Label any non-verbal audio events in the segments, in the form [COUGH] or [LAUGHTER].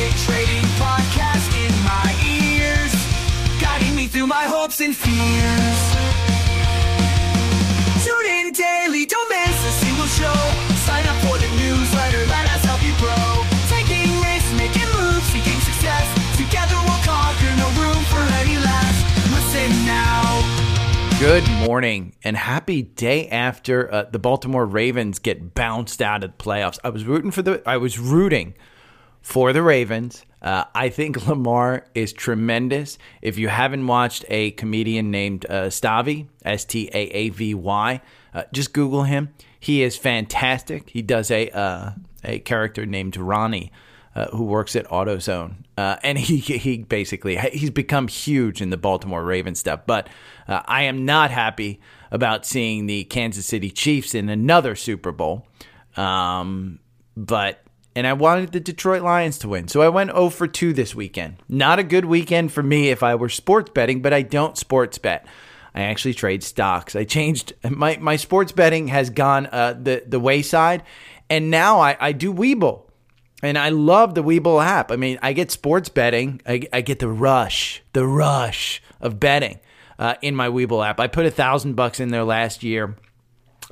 Pick trading podcast in my ears, guiding me through my hopes and fears. Tune in daily, don't miss a single show. Sign up for the newsletter, let us help you grow. Taking risks, making moves, seeking success. Together we'll conquer, no room for any less. Listen now. Good morning and happy day after uh, the Baltimore Ravens get bounced out of the playoffs. I was rooting for the I was rooting for the Ravens. Uh, I think [LAUGHS] Lamar is tremendous. If you haven't watched a comedian named uh, Stavi, S T A A V Y, uh, just Google him. He is fantastic. He does a uh, a character named Ronnie. Uh, who works at AutoZone, uh, and [LAUGHS] he he basically he's become huge in the Baltimore Ravens stuff. But I am not happy about seeing the Kansas City Chiefs in another Super Bowl. Um, but and I wanted the Detroit Lions to win. So I went 0 for 2 this weekend. Not a good weekend for me if I were sports betting, but I don't sports bet. I actually trade stocks. I changed my, my sports betting has gone uh, the the wayside, and now I, I do Webull, and I love the Webull app. I mean, I get sports betting. I, I get the rush, the rush of betting uh, in my Webull app. I put a thousand bucks in there last year.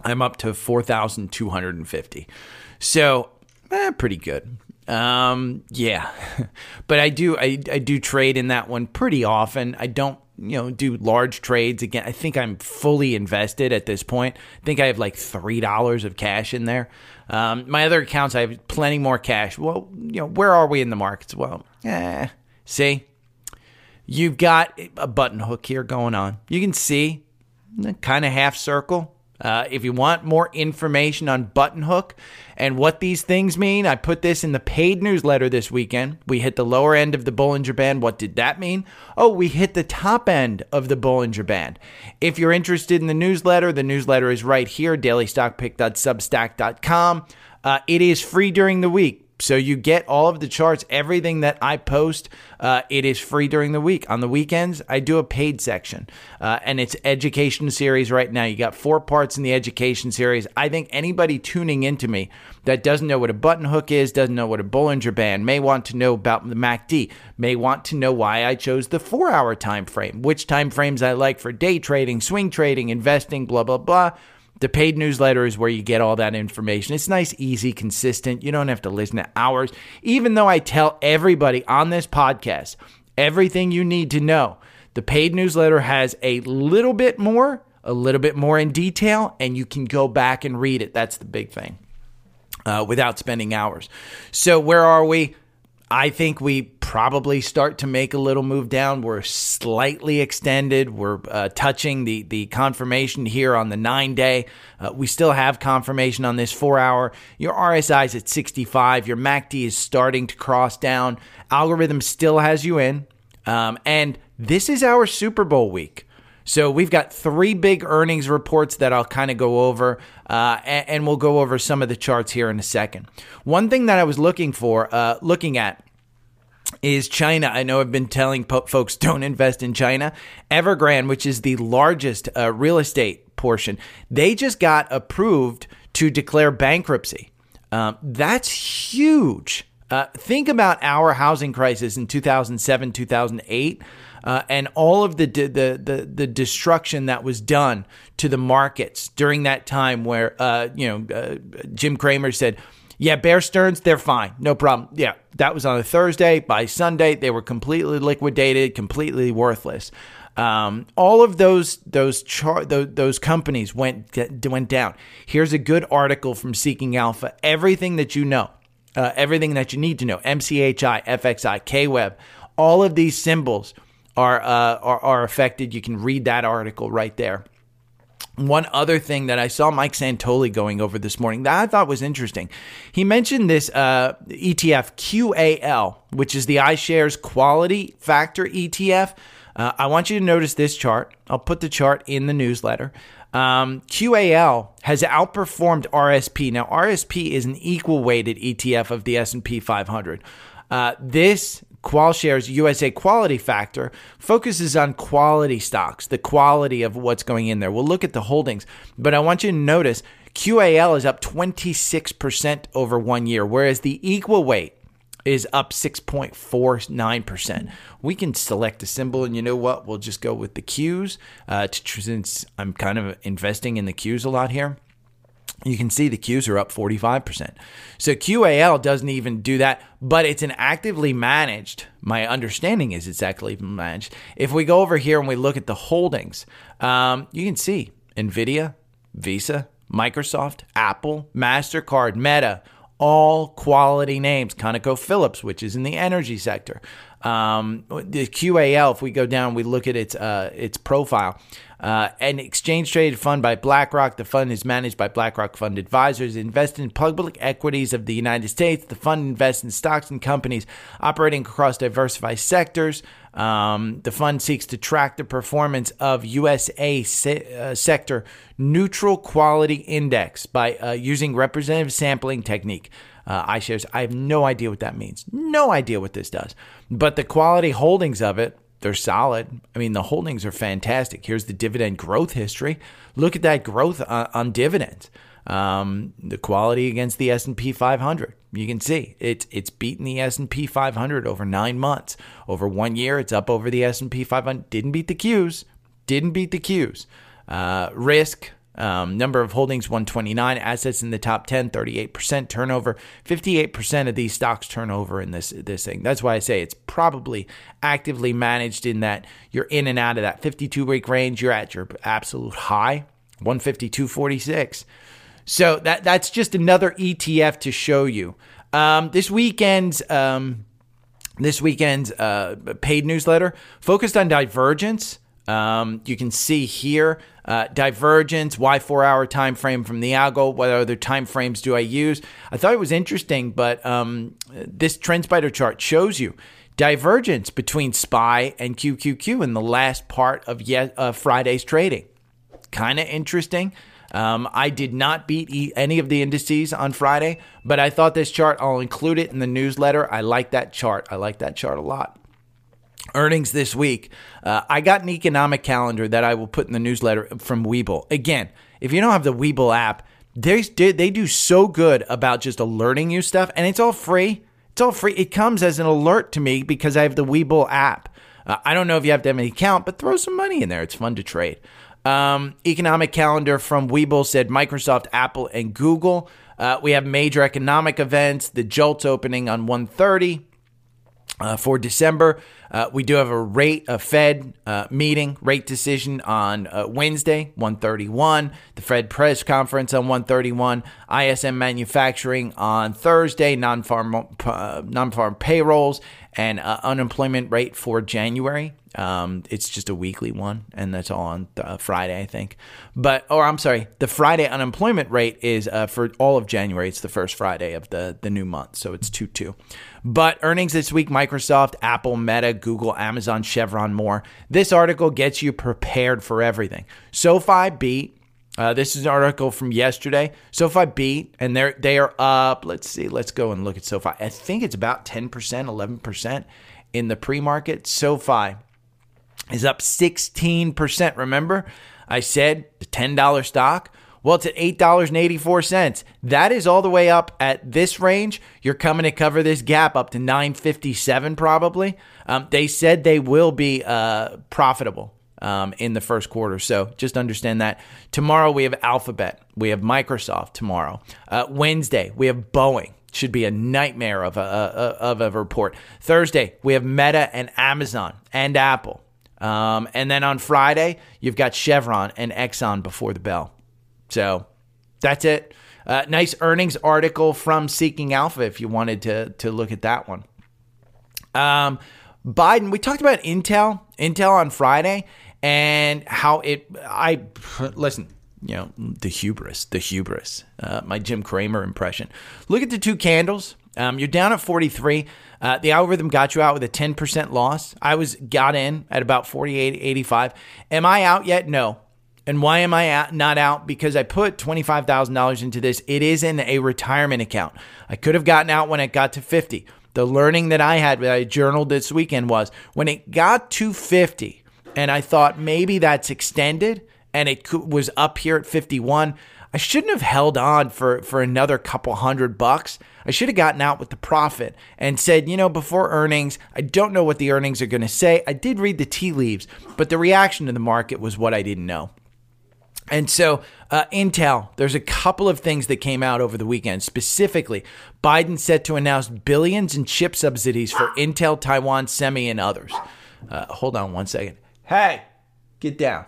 I'm up to four thousand two hundred and fifty. So eh, pretty good. Um, yeah, [LAUGHS] but I do I, I do trade in that one pretty often. I don't you know do large trades again. I think I'm fully invested at this point. I think I have like three dollars of cash in there. Um, my other accounts I have plenty more cash. Well, you know where are we in the markets? Well, eh, see, you've got a button hook here going on. You can see kind of half circle. Uh, if you want more information on button hook and what these things mean, I put this in the paid newsletter this weekend. We hit the lower end of the Bollinger Band. What did that mean? Oh, we hit the top end of the Bollinger Band. If you're interested in the newsletter, the newsletter is right here, dailystockpick.substack.com. Uh, it is free during the week. So you get all of the charts, everything that I post. Uh, it is free during the week. On the weekends, I do a paid section, uh, and it's education series right now. You got four parts in the education series. I think anybody tuning into me that doesn't know what a button hook is, doesn't know what a Bollinger Band, may want to know about the MACD, may want to know why I chose the four-hour time frame, which time frames I like for day trading, swing trading, investing, blah blah blah. The paid newsletter is where you get all that information. It's nice, easy, consistent. You don't have to listen to hours. Even though I tell everybody on this podcast everything you need to know, the paid newsletter has a little bit more, a little bit more in detail, and you can go back and read it. That's the big thing uh, without spending hours. So, where are we? I think we probably start to make a little move down. We're slightly extended. We're uh, touching the the confirmation here on the nine day. Uh, we still have confirmation on this four hour. Your RSI is at 65. Your MACD is starting to cross down. Algorithm still has you in. Um, and this is our Super Bowl week. So we've got three big earnings reports that I'll kind of go over, uh, and, and, we'll go over some of the charts here in a second. One thing that I was looking for, uh, looking at, is China. I know I've been telling po- folks [LAUGHS] don't invest in China. Evergrande, which is the largest uh, real estate portion, they just got approved to declare bankruptcy. Um, that's huge. Uh, think about our housing crisis in 2007, 2008 uh, and all of the, the the the destruction that was done to the markets during that time, where uh, you know uh, Jim Cramer said. Yeah, Bear Stearns, they're fine. No problem. Yeah, that was on a Thursday. By Sunday, they were completely liquidated, completely worthless. Um, all of those those char- those, those companies went went down. Here's a good article from Seeking Alpha. Everything that you know, uh, everything that you need to know. MCHI, FXI, KWEB, all of these symbols are, uh, are are affected. You can read that article right there. One other thing that I saw Mike Santoli going over this morning that I thought was interesting. He mentioned this uh, ETF QAL, which is the iShares Quality Factor ETF. Uh, I want you to notice this chart. I'll put the chart in the newsletter. Um, QAL has outperformed RSP. Now, RSP is an equal weighted ETF of the S&P 500. Uh, this QualShares USA Quality Factor focuses on quality stocks, the quality of what's going in there. We'll look at the holdings, but I want you to notice QAL is up 26% over one year, whereas the equal weight is up 6.49%. We can select a symbol, and you know what? We'll just go with the Qs uh, to, since I'm kind of investing in the Qs a lot here you can see the Qs are up 45%. So QAL doesn't even do that, but it's an actively managed. My understanding is it's actively managed. If we go over here and we look at the holdings, um, you can see NVIDIA, Visa, Microsoft, Apple, MasterCard, Meta, all quality names. ConocoPhillips, which is in the energy sector. Um, the QAL, if we go down, we look at its uh, its profile. Uh, an exchange traded fund by BlackRock. The fund is managed by BlackRock Fund Advisors. It invests in public equities of the United States. The fund invests in stocks and companies operating across diversified sectors. Um, the fund seeks to track the performance of USA se- uh, sector neutral quality index by uh, using representative sampling technique. Uh, iShares, I have no idea what that means. No idea what this does. But the quality holdings of it they're solid. I mean, the holdings are fantastic. Here's the dividend growth history. Look at that growth on, on dividends. Um, the quality against the S&P 500. You can see it's it's beaten the S&P 500 over 9 months. Over 1 year it's up over the S&P 500. Didn't beat the Qs. Didn't beat the Qs. Uh, risk um, number of holdings 129, assets in the top 10, 38% turnover. 58% of these stocks turnover in this this thing. That's why I say it's probably actively managed in that you're in and out of that 52 week range. You're at your absolute high, 152.46. So that that's just another ETF to show you. Um, this weekend's um, this weekend's uh, paid newsletter focused on divergence. Um, you can see here uh, divergence, why four hour time frame from the algo, what other time frames do I use? I thought it was interesting, but um, this TrendSpider chart shows you divergence between SPY and QQQ in the last part of yet, uh, Friday's trading. Kind of interesting. Um, I did not beat any of the indices on Friday, but I thought this chart, I'll include it in the newsletter. I like that chart. I like that chart a lot earnings this week. Uh, I got an economic calendar that I will put in the newsletter from Webull. Again, if you don't have the Webull app, they they do so good about just alerting you stuff, and it's all free. It's all free. It comes as an alert to me because I have the Webull app. Uh, I don't know if you have to have an account, but throw some money in there. It's fun to trade. Um, economic calendar from Webull said Microsoft, Apple, and Google. Uh, we have major economic events. The JOLTS opening on 130 uh, for December. Uh, we do have a rate a Fed uh, meeting rate decision on uh, Wednesday, 131. The Fed press conference on 131. ISM manufacturing on Thursday. Non-farm uh, non-farm payrolls and uh, unemployment rate for January. Um, it's just a weekly one, and that's all on th- uh, Friday, I think. But, or I'm sorry, the Friday unemployment rate is for all of January. It's the first Friday of the the new month, so it's two two. But earnings this week: Microsoft, Apple, Meta, Google, Amazon, Chevron, more. This article gets you prepared for everything. SoFi beat. Uh, this is an article from yesterday. SoFi beat, and they're they are up. Let's see. Let's go and look at SoFi. I think it's about ten percent, eleven percent in the pre-market. SoFi is up 16%. Remember, I said the $10 stock? Well, it's at $8.84. That is all the way up at this range. You're coming to cover this gap up to 957 probably. Um, they said they will be uh, profitable um, in the first quarter. So just understand that. Tomorrow we have Alphabet, we have Microsoft tomorrow. Uh, Wednesday we have Boeing. Should be a nightmare of a, of a report. Thursday we have Meta and Amazon and Apple. Um, and then on Friday you've got Chevron and Exxon before the bell. So that's it. Uh, nice earnings article from Seeking Alpha if you wanted to to look at that one. Um, Biden, we talked about Intel, Intel on Friday, and how it. I listen. You know the hubris, the hubris. Uh, my Jim Cramer impression. Look at the two candles. Um, you're down at 43. Uh, the algorithm got you out with a 10% loss. I was got in at about 48, 85. Am I out yet? No. And why am I not out? Because I put $25,000 into this. It is in a retirement account. I could have gotten out when it got to 50. The learning that I had that I journaled this weekend was when it got to 50 and I thought maybe that's extended and it was up here at 51, I shouldn't have held on for, for another couple hundred bucks. I should have gotten out with the profit and said, you know, before earnings, I don't know what the earnings are going to say. I did read the tea leaves, but the reaction to the market was what I didn't know. And so, uh, Intel, there's a couple of things that came out over the weekend. Specifically, Biden set to announce billions in chip subsidies for Intel, Taiwan, Semi, and others. Uh, hold on one second. Hey, get down.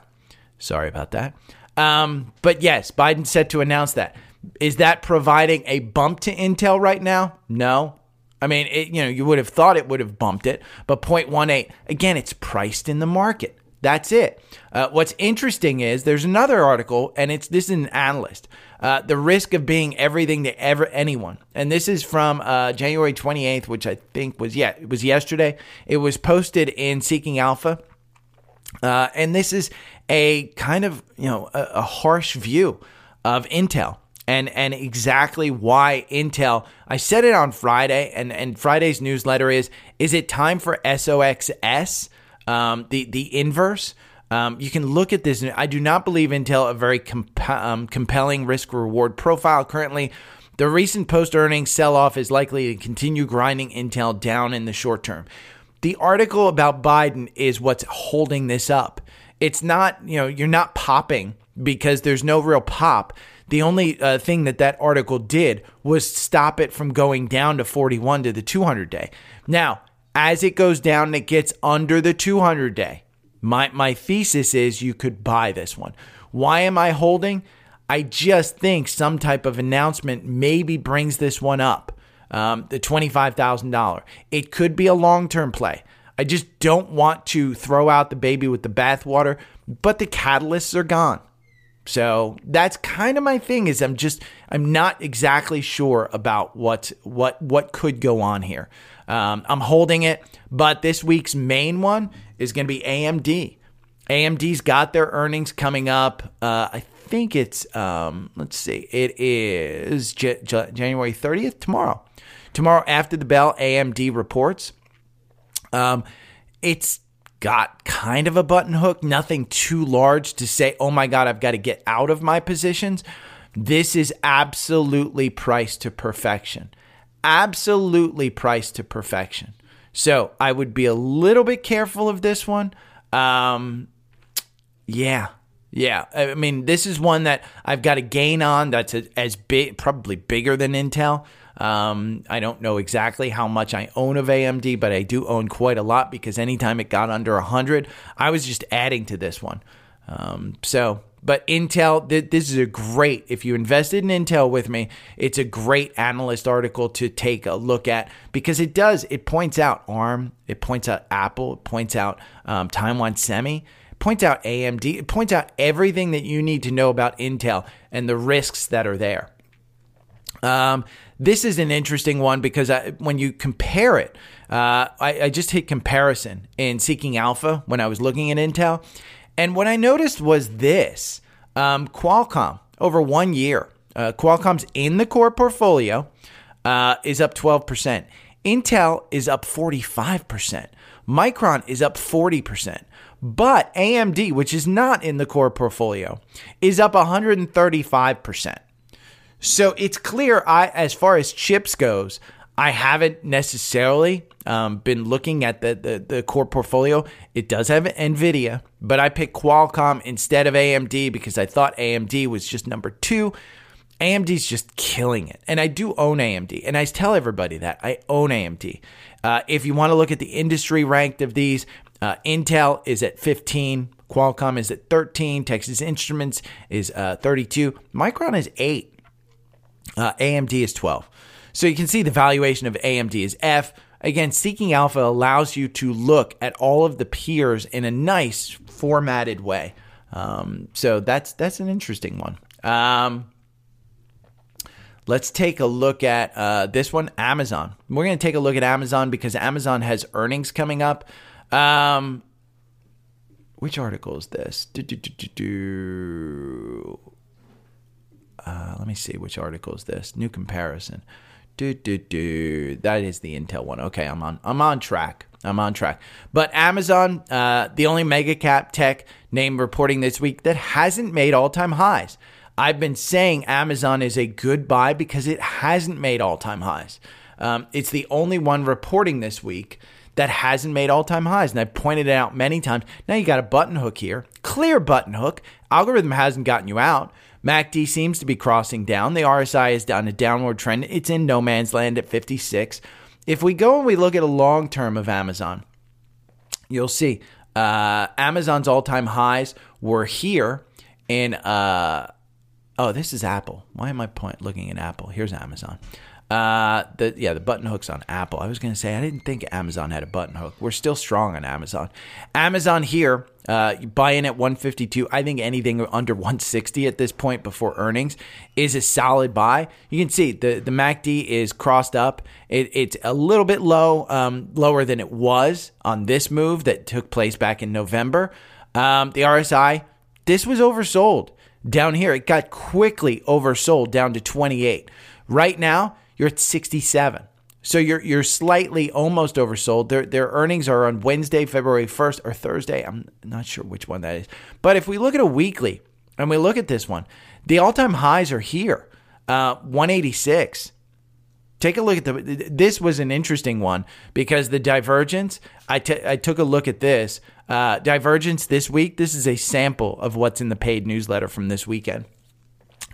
Sorry about that. Um, but yes, Biden set to announce that. Is that providing a bump to Intel right now? No. I mean, it, you know, you would have thought it would have bumped it, but 0.18, again, it's priced in the market. That's it. Uh, what's interesting is there's another article, and it's this is an analyst. Uh, the risk of being everything to ever anyone, and this is from uh, January 28th, which I think was yeah, it was yesterday. It was posted in Seeking Alpha, uh, and this is a kind of you know a, a harsh view of Intel and and exactly why Intel. I said it on Friday, and and Friday's newsletter is: Is it time for SOXS? Um, the the inverse. Um, you can look at this. I do not believe Intel a very comp- um, compelling risk reward profile currently. The recent post earnings sell off is likely to continue grinding Intel down in the short term. The article about Biden is what's holding this up. It's not, you know, you're not popping because there's no real pop. The only uh, thing that that article did was stop it from going down to 41 to the 200 day. Now, as it goes down and it gets under the 200 day, my, my thesis is you could buy this one. Why am I holding? I just think some type of announcement maybe brings this one up, um, the $25,000. It could be a long term play. I just don't want to throw out the baby with the bathwater, but the catalysts are gone. So that's kind of my thing is I'm just I'm not exactly sure about what what what could go on here. Um, I'm holding it, but this week's main one is going to be AMD. AMD's got their earnings coming up. Uh, I think it's um, let's see, it is J- J- January 30th tomorrow. Tomorrow after the bell, AMD reports. Um, it's got kind of a button hook, nothing too large to say, oh my God, I've got to get out of my positions. This is absolutely priced to perfection absolutely priced to perfection. So I would be a little bit careful of this one. Um, yeah, yeah. I mean, this is one that I've got a gain on that's as big, probably bigger than Intel. Um, I don't know exactly how much I own of AMD, but I do own quite a lot because anytime it got under 100, I was just adding to this one. Um, so but Intel, th- this is a great, if you invested in Intel with me, it's a great analyst article to take a look at because it does, it points out ARM, it points out Apple, it points out um, Taiwan Semi, it points out AMD, it points out everything that you need to know about Intel and the risks that are there. Um, this is an interesting one because I, when you compare it, uh, I, I just hit comparison in Seeking Alpha when I was looking at Intel and what I noticed was this um, Qualcomm, over one year, uh, Qualcomm's in the core portfolio uh, is up 12%. Intel is up 45%. Micron is up 40%. But AMD, which is not in the core portfolio, is up 135%. So it's clear I as far as chips goes, I haven't necessarily um, been looking at the, the, the core portfolio. It does have NVIDIA, but I picked Qualcomm instead of AMD because I thought AMD was just number two. AMD's just killing it. And I do own AMD. And I tell everybody that I own AMD. Uh, if you want to look at the industry ranked of these, uh, Intel is at 15, Qualcomm is at 13, Texas Instruments is uh, 32, Micron is 8, uh, AMD is 12. So you can see the valuation of AMD is F. Again, Seeking Alpha allows you to look at all of the peers in a nice formatted way. Um, so that's that's an interesting one. Um, let's take a look at uh, this one, Amazon. We're going to take a look at Amazon because Amazon has earnings coming up. Um, which article is this? Do, do, do, uh, let me see which article is this. New comparison. Do, do, do. That is the Intel one. Okay, I'm on. I'm on track. I'm on track. But Amazon, uh, the only mega cap tech name reporting this week that hasn't made all time highs. I've been saying Amazon is a good buy because it hasn't made all time highs. Um, it's the only one reporting this week that hasn't made all time highs. And I've pointed it out many times. Now you got a button hook here, clear button hook. Algorithm hasn't gotten you out. MACD seems to be crossing down. The RSI is on a downward trend. It's in no man's land at 56. If we go and we look at a long term of Amazon, you'll see uh, Amazon's all time highs were here in. Uh, oh, this is Apple. Why am I point looking at Apple? Here's Amazon. Uh, the yeah, the button hooks on Apple. I was to say I didn't think Amazon had a button hook. We're still strong on Amazon. Amazon here, uh, buy in at 152. I think anything under 160 at this point before earnings is a solid buy. You can see the the MACD is crossed up. It, it's a little bit low, um, lower than it was on this move that took place back in November. Um, the RSI, this was oversold down here. It got quickly oversold down to 28. Right now you're at 67. So you're you're slightly almost oversold. Their their earnings are on Wednesday, February 1st or Thursday. I'm not sure which one that is. But if we look at a weekly and we look at this one, the all-time highs are here. Uh, 186. Take a look at the. This was an interesting one because the divergence. I, t- I took a look at this uh, divergence this week. This is a sample of what's in the paid newsletter from this weekend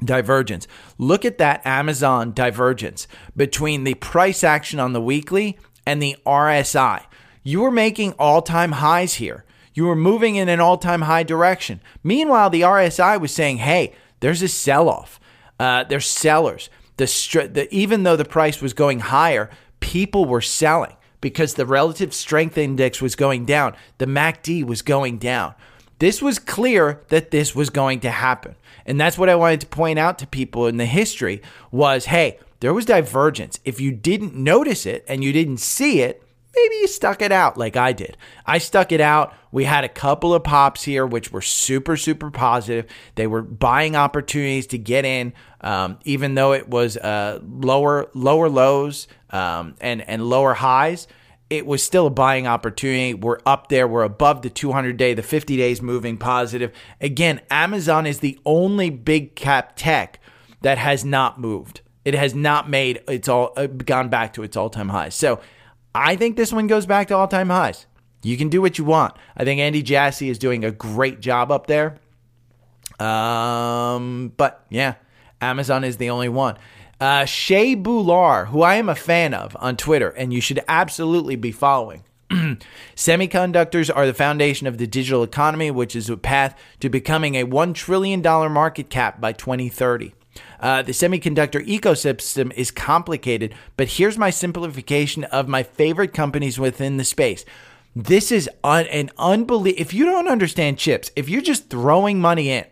divergence. Look at that Amazon divergence between the price action on the weekly and the RSI. You were making all time highs here. You were moving in an all time high direction. Meanwhile, the RSI was saying, hey, there's a sell off. Uh, there's sellers. The, the, even though the price was going higher, people were selling because the relative strength index was going down. The MACD was going down. This was clear that this was going to happen. And that's what I wanted to point out to people in the history was, hey, there was divergence. If you didn't notice it and you didn't see it, maybe you stuck it out like I did. I stuck it out. We had a couple of pops here, which were super, super positive. They were buying opportunities to get in, um, even though it was uh, lower, lower lows um, and and lower highs it was still a buying opportunity. We're up there. We're above the 200 day, the 50 days moving positive. Again, Amazon is the only big cap tech that has not moved. It has not made it's all uh, gone back to its all time highs. So I think this one goes back to all time highs. You can do what you want. I think Andy Jassy is doing a great job up there. Um, but yeah, Amazon is the only one. Uh, Shay Boloor, who I am a fan of on Twitter, and you should absolutely be following. [CLEARS THROAT] Semiconductors are the foundation of the digital economy, which is a path to becoming a $1 trillion market cap by 2030. Uh, the semiconductor ecosystem is complicated, but here's my simplification of my favorite companies within the space. This is un- an unbelievable. If you don't understand chips, if you're just throwing money in,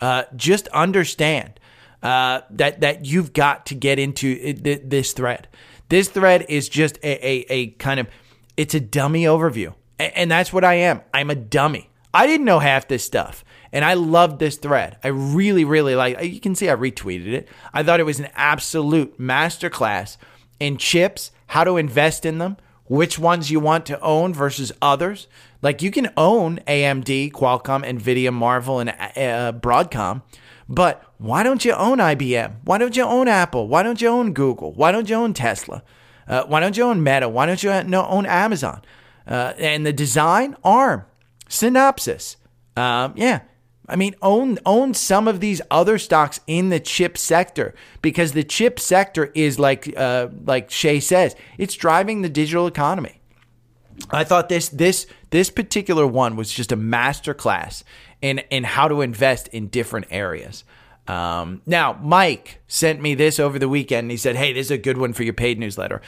uh, just understand uh, that that you've got to get into this thread. This thread is just a, a, a kind of it's a dummy overview, and that's what I am. I'm a dummy. I didn't know half this stuff. And I loved this thread. I really, really like. You can see I retweeted it. I thought it was an absolute masterclass in chips, how to invest in them, which ones you want to own versus others. Like you can own AMD, Qualcomm, Nvidia, Marvell, and uh, Broadcom, but why don't you own IBM? Why don't you own Apple? Why don't you own Google? Why don't you own Tesla? Uh, why don't you own Meta? Why don't you own Amazon? Uh, and the design, ARM, Synopsys. Um, yeah, I mean, own own some of these other stocks in the chip sector because the chip sector is like uh, like Shay says, it's driving the digital economy. I thought this this this particular one was just a masterclass in in how to invest in different areas. Um, now, Mike sent me this over the weekend. And he said, "Hey, this is a good one for your paid newsletter."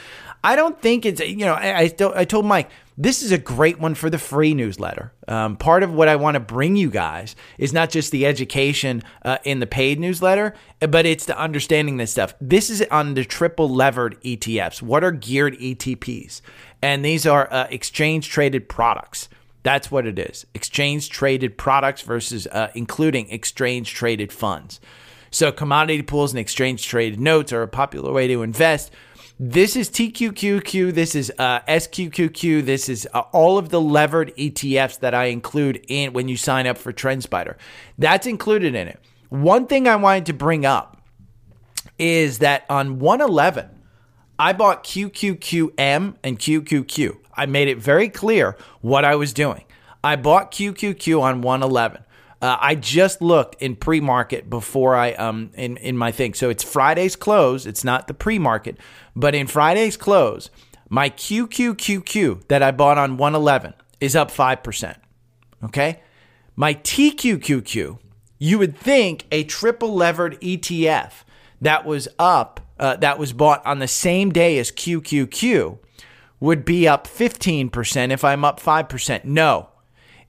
I don't think it's you know I I, I told Mike this is a great one for the free newsletter. Um, part of what I want to bring you guys is not just the education uh, in the paid newsletter, but it's the understanding this stuff. This is on the triple levered ETFs. What are geared ETPs? And these are uh, exchange traded products. That's what it is. Exchange traded products versus uh, including exchange traded funds. So commodity pools and exchange traded notes are a popular way to invest. This is TQQQ. This is uh, SQQQ. This is uh, all of the levered ETFs that I include in when you sign up for TrendSpider. That's included in it. One thing I wanted to bring up is that on 111, I bought QQQM and QQQ. I made it very clear what I was doing. I bought QQQ on 111. Uh, I just looked in pre-market before I um in in my thing. So it's Friday's close. It's not the pre-market, but in Friday's close, my QQQQ that I bought on 111 is up 5%. Okay? My TQQQ, you would think a triple levered ETF that was up uh, that was bought on the same day as QQQ would be up 15% if I'm up 5%. No,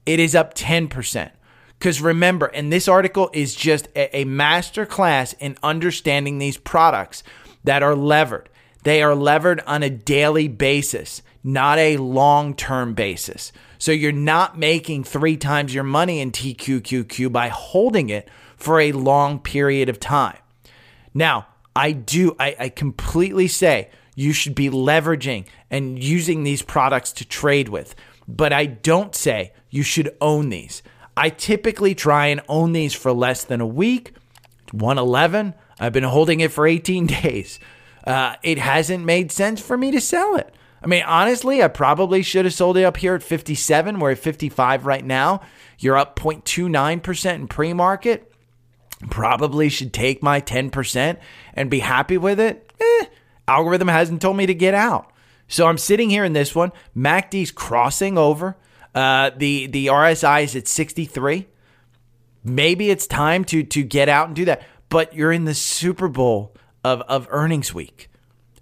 it is up 10%. Because remember, and this article is just a, a master class in understanding these products that are levered. They are levered on a daily basis, not a long term basis. So you're not making three times your money in TQQQ by holding it for a long period of time. Now, I do, I, I completely say you should be leveraging and using these products to trade with, but I don't say you should own these. I typically try and own these for less than a week. 111, I've been holding it for 18 [LAUGHS] days. Uh, it hasn't made sense for me to sell it. I mean, honestly, I probably should have sold it up here at 57. We're at 55 right now. You're up 0.29% in pre market probably should take my 10% and be happy with it. Eh, algorithm hasn't told me to get out. So I'm sitting here in this one. MACD's crossing over. Uh, the the RSI is at 63. Maybe it's time to to get out and do that. But you're in the Super Bowl of, of earnings week.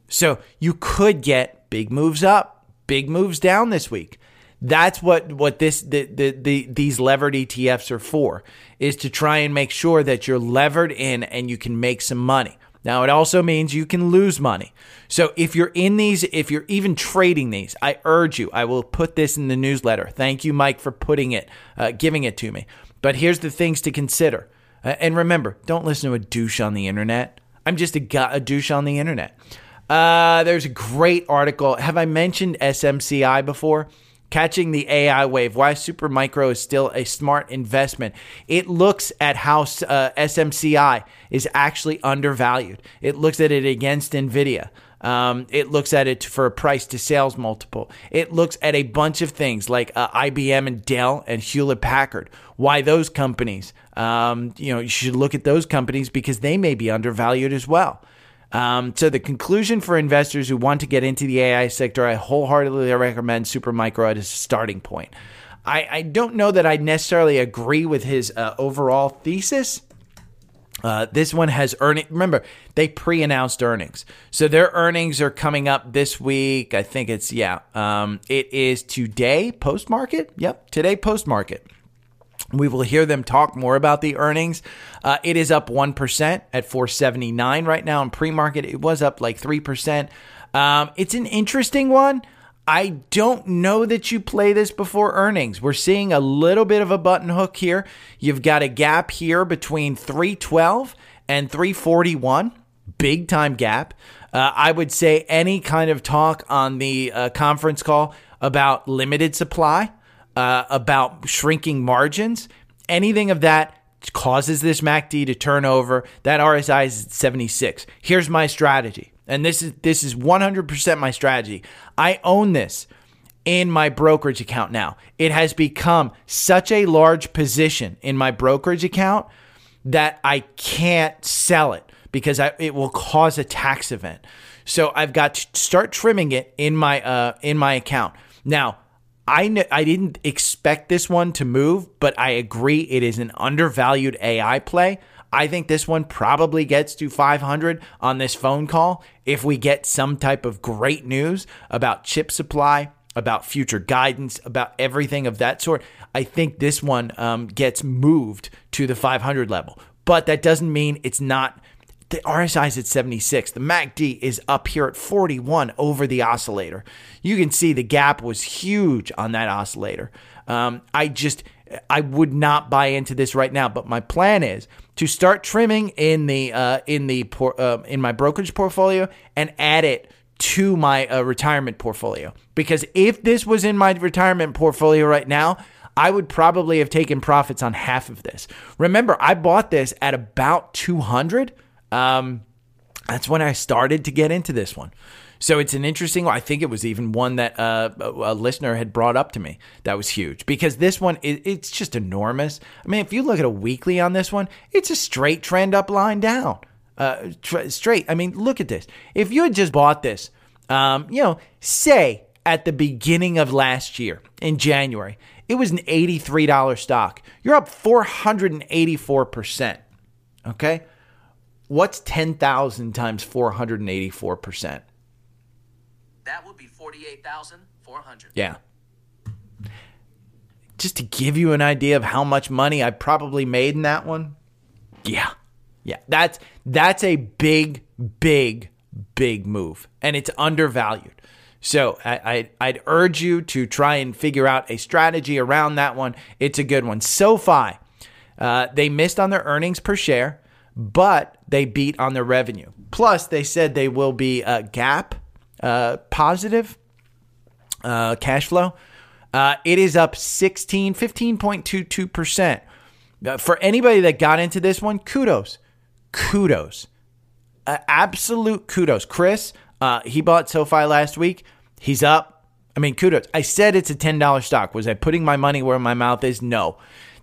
So you could get big moves up, big moves down this week. That's what what this the, the, the these levered ETFs are for is to try and make sure that you're levered in and you can make some money. Now it also means you can lose money. So if you're in these, if you're even trading these, I urge you. I will put this in the newsletter. Thank you, Mike, for putting it, uh, giving it to me. But here's the things to consider. Uh, and remember, don't listen to a douche on the internet. I'm just a, a douche on the internet. Uh, there's a great article. Have I mentioned SMCI before? Catching the AI wave, why Supermicro is still a smart investment. It looks at how uh, SMCI is actually undervalued. It looks at it against NVIDIA. Um, it looks at it for a price to sales multiple. It looks at a bunch of things like uh, IBM and Dell and Hewlett Packard. Why those companies? Um, you know, you should look at those companies because they may be undervalued as well. Um, so the conclusion for investors who want to get into the AI sector, I wholeheartedly recommend Supermicro as a starting point. I, I don't know that I necessarily agree with his uh, overall thesis. Uh, this one has earning. Remember, they pre-announced earnings, so their earnings are coming up this week. I think it's yeah. Um, it is today post market. Yep, today post market. We will hear them talk more about the earnings. Uh, it is up 1% at 479 right now in pre market. It was up like 3%. Um, it's an interesting one. I don't know that you play this before earnings. We're seeing a little bit of a button hook here. You've got a gap here between 312 and 341, big time gap. Uh, I would say any kind of talk on the uh, conference call about limited supply uh, about shrinking margins, anything of that causes this MACD to turn over. That RSI is 76. Here's my strategy. and this is this is 100% my strategy. I own this in my brokerage account now. It has become such a large position in my brokerage account that I can't sell it because I, it will cause a tax event. So I've got to start trimming it in my uh, in my account. Now, I kn- I didn't expect this one to move, but I agree it is an undervalued AI play. I think this one probably gets to 500 on this phone call if we get some type of great news about chip supply, about future guidance, about everything of that sort. I think this one um, gets moved to the 500 level. But that doesn't mean it's not. The RSI is at 76. The MACD is up here at 41 over the oscillator. You can see the gap was huge on that oscillator. Um, I just, I would not buy into this right now. But my plan is to start trimming in the uh, in the por- uh, in my brokerage portfolio and add it to my uh, retirement portfolio. Because if this was in my retirement portfolio right now, I would probably have taken profits on half of this. Remember, I bought this at about 200. Um, that's when I started to get into this one. So it's an interesting I think it was even one that uh, a listener had brought up to me. That was huge because this one, it, it's just enormous. I mean, if you look at a weekly on this one, it's a straight trend up, line down. Uh, tr- straight. I mean, look at this. If you had just bought this, um, you know, say at the beginning of last year in January, it was an $83 stock. You're up 484%. Okay? What's 10,000 times 484%? That would be 48,400. Yeah. Just to give you an idea of how much money I probably made in that one. Yeah. Yeah. That's that's a big big big move and it's undervalued. So I, I would urge you to try and figure out a strategy around that one. It's a good one. SoFi, uh, they missed on their earnings per share, but they beat on their revenue. Plus, they said they will be uh, gap uh, positive uh, cash flow. Uh, it is up 16, 15.22%. Uh, for anybody that got into this one, kudos. Kudos. Absolute kudos. Chris, uh, he bought SoFi last week. He's up. I mean, kudos. I said it's a $10 stock. Was I putting my money where my mouth is? No.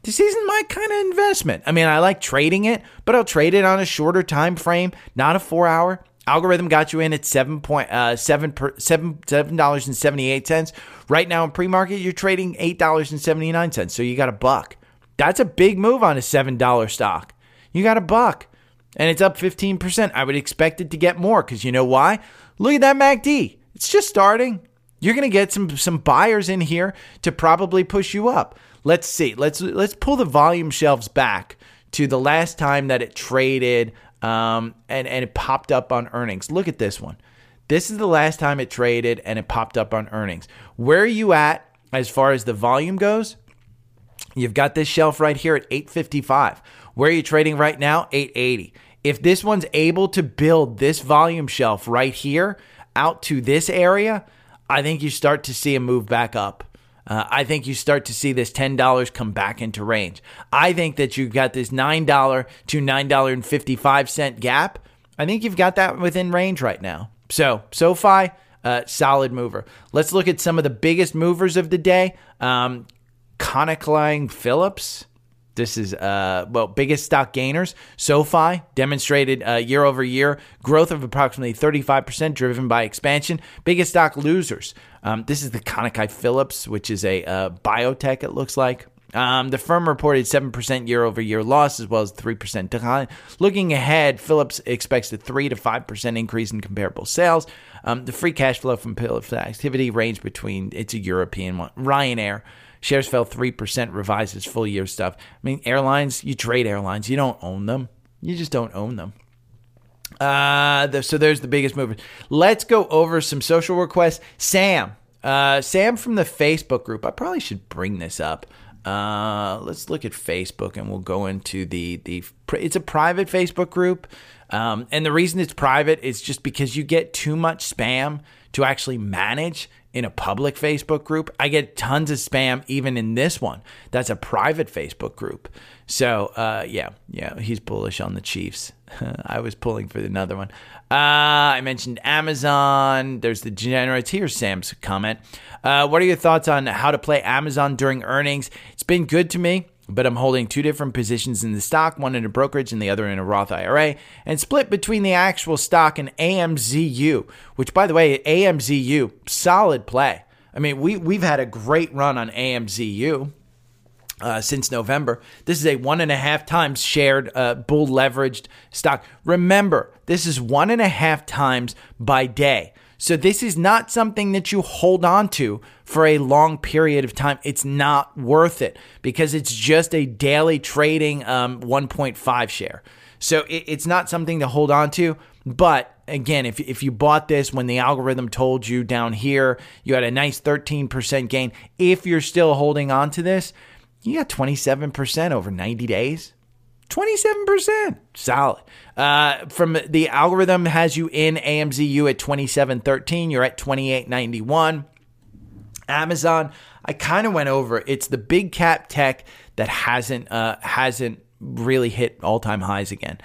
This isn't my kind of investment. I mean, I like trading it, but I'll trade it on a shorter time frame, not a four hour. Algorithm got you in at seven point uh, seven per, seven seven dollars and seventy eight cents. Right now in pre market, you're trading eight dollars and seventy nine cents. So you got a buck. That's a big move on a seven dollar stock. You got a buck, and it's up fifteen percent. I would expect it to get more because you know why? Look at that MACD. It's just starting. You're going to get some some buyers in here to probably push you up. Let's see. Let's let's pull the volume shelves back to the last time that it traded um, and and it popped up on earnings. Look at this one. This is the last time it traded and it popped up on earnings. Where are you at as far as the volume goes? You've got this shelf right here at 855. Where are you trading right now? 880. If this one's able to build this volume shelf right here out to this area, I think you start to see a move back up. Uh, I think you start to see this $10 come back into range. I think that you've got this $9 to $9.55 gap. I think you've got that within range right now. So, SoFi, uh, solid mover. Let's look at some of the biggest movers of the day. Um, Philips. This is uh well biggest stock gainers. SoFi demonstrated uh, year over year growth of approximately 35%, driven by expansion. Biggest stock losers. Um, this is the Konica Philips, which is a uh, biotech. It looks like. Um, the firm reported 7% year over year loss as well as 3% decline. Looking ahead, Philips expects a 3 to 5% increase in comparable sales. Um, the free cash flow from Philips activity range between, it's a European one, Ryanair. Shares fell 3%, revises full year stuff. I mean, airlines, you trade airlines, you don't own them. You just don't own them. Uh, the, so there's the biggest movement. Let's go over some social requests. Sam, uh, Sam from the Facebook group. I probably should bring this up. Uh, let's look at Facebook and we'll go into the the. It's a private Facebook group, um, and the reason it's private is just because you get too much spam to actually manage in a public Facebook group. I get tons of spam even in this one. That's a private Facebook group. So uh, yeah, yeah, he's bullish on the Chiefs. [LAUGHS] I was pulling for another one. Uh, I mentioned Amazon. There's the degenerates. Here's Sam's comment. Uh, what are your thoughts on how to play Amazon during earnings? It's been good to me but I'm holding two different positions in the stock, one in a brokerage and the other in a Roth IRA, and split between the actual stock and AMZU, which, by the way, AMZU, solid play. I mean, we, we've had a great run on AMZU. Uh, since November. This is a one and a half times shared uh, bull leveraged stock. Remember, this is one and a half times by day. So this is not something that you hold on to for a long period of time. It's not worth it because it's just a daily trading um, 1.5 share. So it, it's not something to hold on to. But again, if, if you bought this when the algorithm told you down here, you had a nice 13% gain. If you're still holding on to this, you got 27% over 90 days. 27%. Solid. Uh, from the algorithm has you in AMZU at 2713. You're at 2891. Amazon, I kind of went over. It's the big cap tech that hasn't uh, hasn't really hit all time highs again.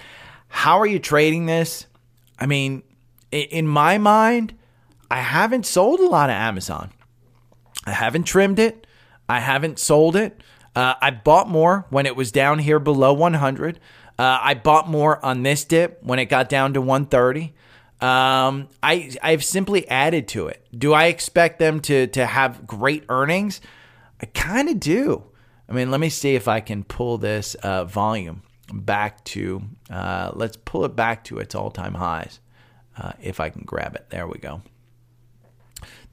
How are you trading this? I mean, in my mind, I haven't sold a lot of Amazon. I haven't trimmed it. I haven't sold it. Uh, I bought more when it was down here below 100. Uh, I bought more on this dip when it got down to 130. Um, I I've simply added to it. Do I expect them to to have great earnings? I kind of do. I mean, let me see if I can pull this uh, volume back to. Uh, let's pull it back to its all time highs. Uh, if I can grab it, there we go.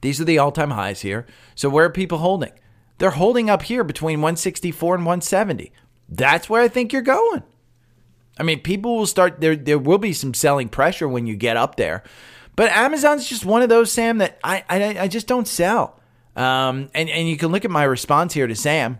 These are the all time highs here. So where are people holding? They're holding up here between 164 and 170. That's where I think you're going. I mean, people will start there. There will be some selling pressure when you get up there, but Amazon's just one of those Sam that I I, I just don't sell. Um, and and you can look at my response here to Sam.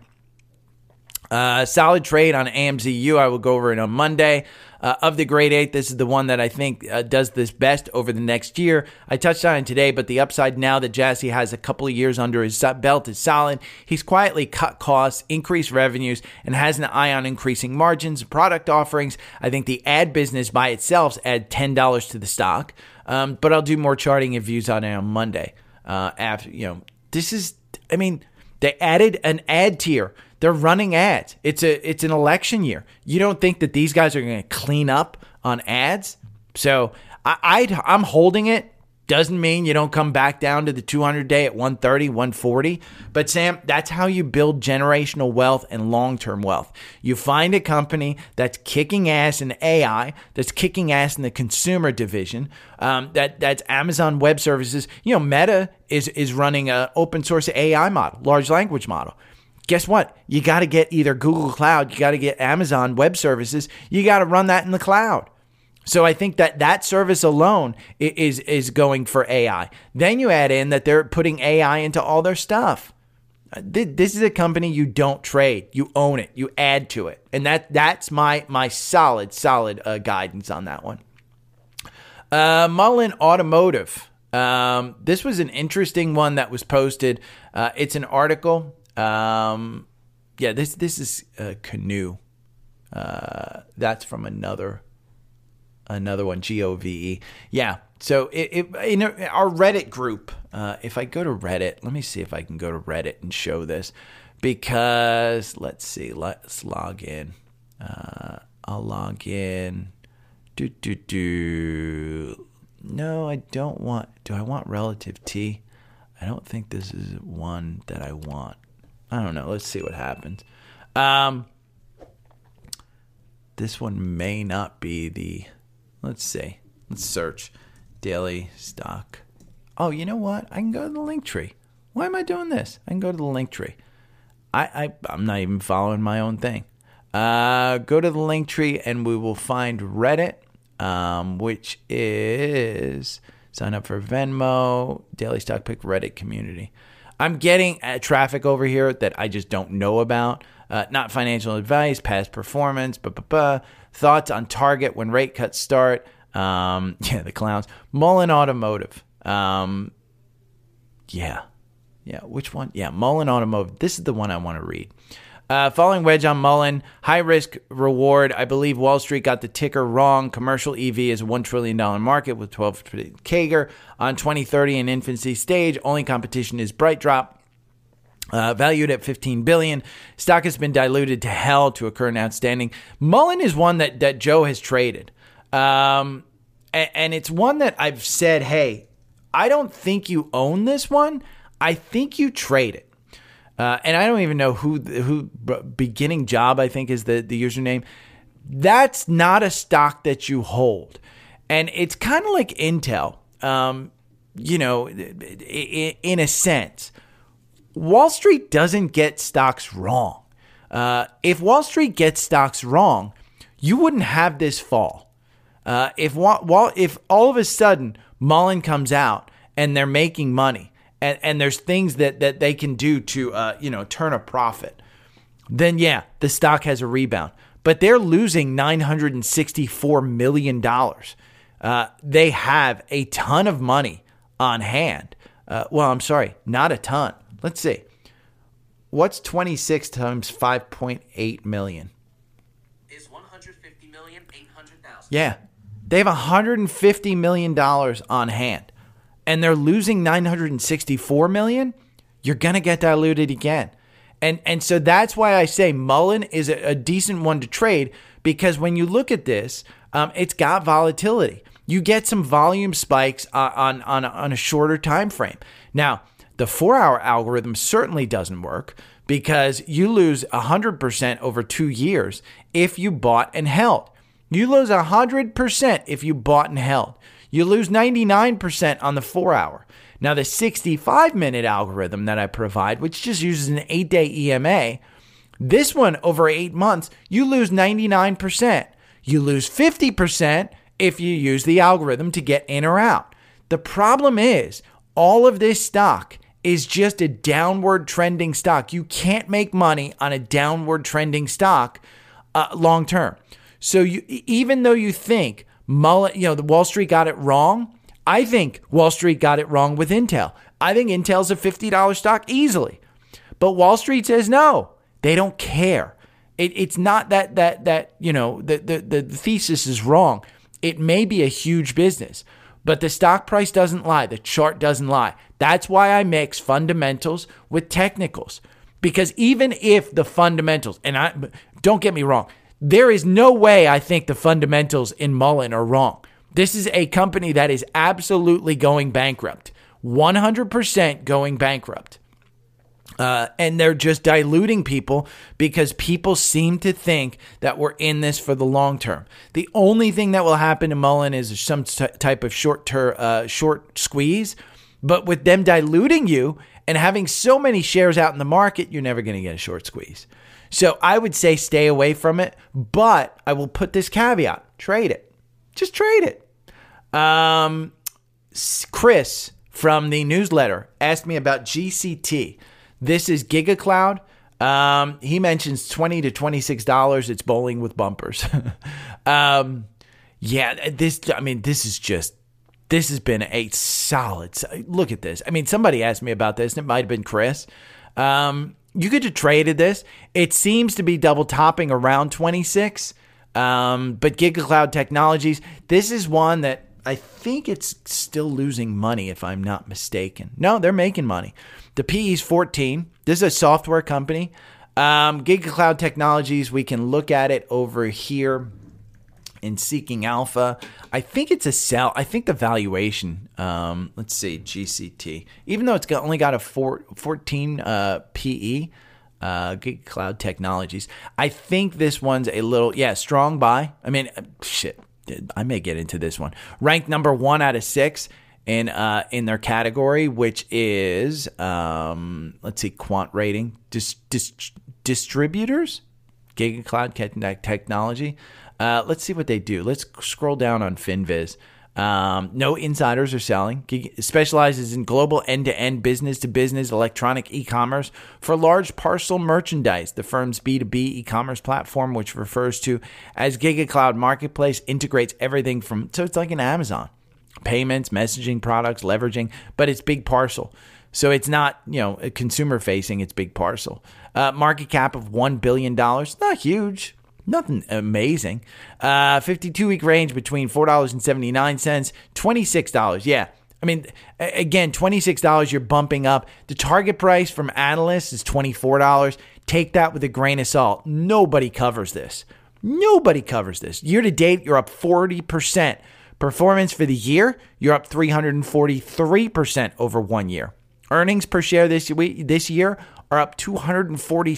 Uh, solid trade on AMZU. I will go over it on Monday. Uh, of the grade eight, this is the one that I think uh, does this best over the next year. I touched on it today, but the upside now that Jassy has a couple of years under his belt is solid. He's quietly cut costs, increased revenues, and has an eye on increasing margins, and product offerings. I think the ad business by itself add ten dollars to the stock, um, but I'll do more charting and views on it on Monday. Uh, after you know, this is, I mean, they added an ad tier they're running ads. It's a it's an election year. You don't think that these guys are going to clean up on ads? So I, i I'm holding it. Doesn't mean you don't come back down to the 200 day at 130, 140. But Sam, that's how you build generational wealth and long term wealth. You find a company that's kicking ass in AI, that's kicking ass in the consumer division. Um, that that's Amazon Web Services. You know, Meta is is running a open source AI model, large language model guess what? You got to get either Google Cloud, you got to get Amazon Web Services, you got to run that in the cloud. So I think that that service alone is is going for AI. Then you add in that they're putting AI into all their stuff. Uh, this is a company you don't trade, you own it, you add to it, and that that's my my solid solid uh, guidance on that one. Uh, Mullen Automotive. Um, this was an interesting one that was posted. Uh, it's an article um, yeah, this this is a Canoo. Uh, that's from another another one, G O V E. Yeah. So it, it, in our Reddit group, uh, if I go to Reddit, let me see if I can go to Reddit and show this because let's see, let's log in. Uh, I'll log in. Do do do. No, I don't want. Do I want relative T? I don't think this is one that I want. I don't know. Let's see what happens. Um, this one may not be the. Let's see. Let's search daily stock. Oh, you know what? I can go to the Linktree. Why am I doing this? I can go to the Linktree. I, I I'm not even following my own thing. Uh, go to the Linktree and we will find Reddit, um, which is sign up for Venmo, Daily Stock Pick Reddit community. I'm getting uh, traffic over here that I just don't know about. Uh, not financial advice, past performance, but thoughts on target when rate cuts start. Um, [LAUGHS] yeah, the clowns. Mullen Automotive. Um, yeah, Yeah, which one? Yeah, Mullen Automotive. This is the one I want to read. Uh, following wedge on Mullen, high risk reward. I believe Wall Street got the ticker wrong. Commercial EV is a $1 trillion market with 12 CAGR on 2030 in infancy stage. Only competition is BrightDrop. Uh, valued at 15 billion, stock has been diluted to hell to a current outstanding. Mullen is one that that Joe has traded, um, and, and it's one that I've said, hey, I don't think you own this one. I think you trade it. Uh, and I don't even know who who beginning job I think is the the username. That's not a stock that you hold, and it's kind of like Intel. Um, you know, in a sense, Wall Street doesn't get stocks wrong. Uh, if Wall Street gets stocks wrong, you wouldn't have this fall. Uh, if if all of a sudden Mullen comes out and they're making money, and, and there's things that that they can do to uh, you know turn a profit, then yeah, the stock has a rebound. But they're losing nine hundred and sixty four million dollars. Uh, they have a ton of money on hand. Uh, well, I'm sorry, not a ton. Let's see. What's 26 times 5.8 million? Is 150 million 800,000. Yeah. They have 150 million dollars on hand and they're losing 964 million, you're going to get diluted again. And and so that's why I say Mullen is a, a decent one to trade because when you look at this, um, it's got volatility. You get some volume spikes uh, on on on a shorter time frame. Now, the four hour algorithm certainly doesn't work because you lose 100% over two years if you bought and held. You lose 100% if you bought and held. You lose 99% on the four hour. Now, the 65 minute algorithm that I provide, which just uses an eight day EMA, this one over eight months, you lose 99%. You lose 50% if you use the algorithm to get in or out. The problem is, all of this stock is just a downward trending stock. You can't make money on a downward trending stock uh, long term. So you, even though you think Mullen, you know, the Wall Street got it wrong, I think Wall Street got it wrong with Intel. I think Intel's a $50 stock easily. But Wall Street says no. They don't care. It, it's not that that that, you know, the, the the thesis is wrong. It may be a huge business, but the stock price doesn't lie. The chart doesn't lie. That's why I mix fundamentals with technicals. Because even if the fundamentals, and I don't get me wrong, there is no way I think the fundamentals in Mullen are wrong. This is a company that is absolutely going bankrupt, 100% going bankrupt. Uh, and they're just diluting people because people seem to think that we're in this for the long term. The only thing that will happen to Mullen is some t- type of short ter- uh, short squeeze, but with them diluting you and having so many shares out in the market, you're never going to get a short squeeze. So I would say stay away from it, but I will put this caveat trade it. Just trade it. Um, Chris from the newsletter asked me about GCT. This is GigaCloud. Um, he mentions twenty to twenty six dollars. It's bowling with bumpers. [LAUGHS] um, yeah, this. I mean, this is just. This has been a solid. Look at this. I mean, somebody asked me about this, and it might have been Chris. Um, you could have traded this. It seems to be double topping around 26. Um, but GigaCloud Technologies, this is one that I think it's still losing money, if I'm not mistaken. No, they're making money. The PE is 14. This is a software company. Um, GigaCloud Technologies, we can look at it over here in Seeking Alpha. I think it's a sell. I think the valuation, um, let's see, GCT, even though it's got, only got a four, 14 uh, PE, uh, GigaCloud Technologies, I think this one's a little, yeah, strong buy. I mean, uh, shit, I may get into this one. Ranked number one out of six in uh, in their category, which is um, let's see, quant rating, dis, dis, distributors, GigaCloud Technology. Uh, let's see what they do. Let's scroll down on FinViz. Um, no insiders are selling. specializes in global end-to-end business-to-business electronic e-commerce for large parcel merchandise. The firm's B2B e-commerce platform, which refers to as GigaCloud Marketplace, integrates everything from so it's like an Amazon, payments, messaging products, leveraging, but it's big parcel. So it's not, you know, consumer facing, it's big parcel. Uh, market cap of $1 billion, not huge, nothing amazing. Uh, 52 week range between $4.79, $26. Yeah. I mean, again, $26 you're bumping up. The target price from analysts is $24. Take that with a grain of salt. Nobody covers this. Nobody covers this. Year to date, you're up 40%. Performance for the year, you're up 343% over one year. Earnings per share this week, this year are up 240 uh,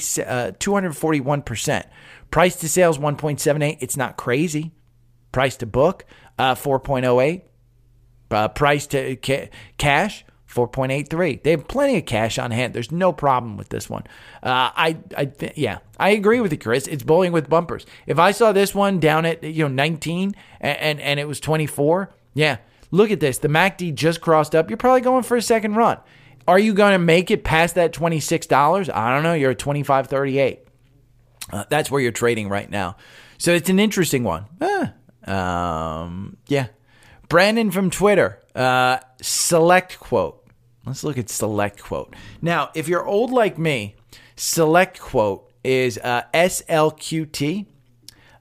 241%. Price to sales 1.78, it's not crazy. Price to book uh, 4.08. Uh, price to ca- cash 4.83. They have plenty of cash on hand. There's no problem with this one. Uh, I, I, th- yeah, I agree with you, Chris. It's bowling with bumpers. If I saw this one down at you know 19 and and, and it was 24, yeah. Look at this. The MACD just crossed up. You're probably going for a second run. Are you going to make it past that $26? I don't know. You're at 25.38. Uh, that's where you're trading right now. So it's an interesting one. Um, yeah. Brandon from Twitter, uh, SelectQuote. Let's look at SelectQuote. Now, if you're old like me, SelectQuote is uh, SLQT.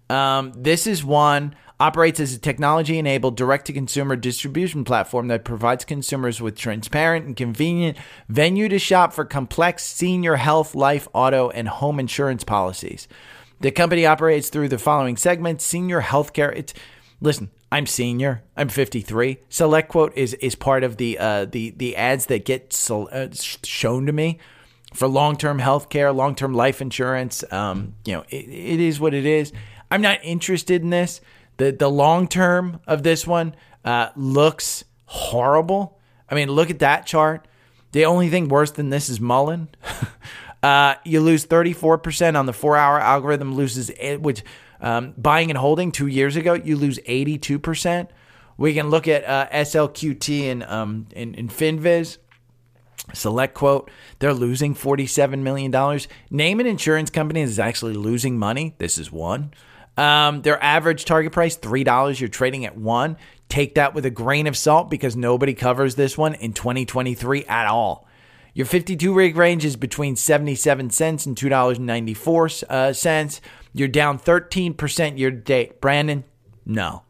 Um, this is one operates as a technology enabled direct to consumer distribution platform that provides consumers with transparent and convenient venue to shop for complex senior health, life, auto, and home insurance policies. The company operates through the following segments senior healthcare. It's listen, I'm senior. I'm 53. SelectQuote is is part of the uh, the the ads that get so, uh, shown to me for long term health care, long term life insurance. Um, you know, it, it is what it is. I'm not interested in this. The the long term of this one uh, looks horrible. I mean, look at that chart. The only thing worse than this is Mullen. [LAUGHS] uh, you lose 34% on the four hour algorithm, loses, which um, buying and holding two years ago, you lose 82%. We can look at uh, SLQT and, um, in, in FinViz. SelectQuote, they're losing $47 million. Name an insurance company that's actually losing money. This is one. Um, their average target price, $3. You're trading at one. Take that with a grain of salt because nobody covers this one in 2023 at all. Your 52 week range is between 77 cents and $2.94. Uh, You're down 13% year to date. Brandon, no.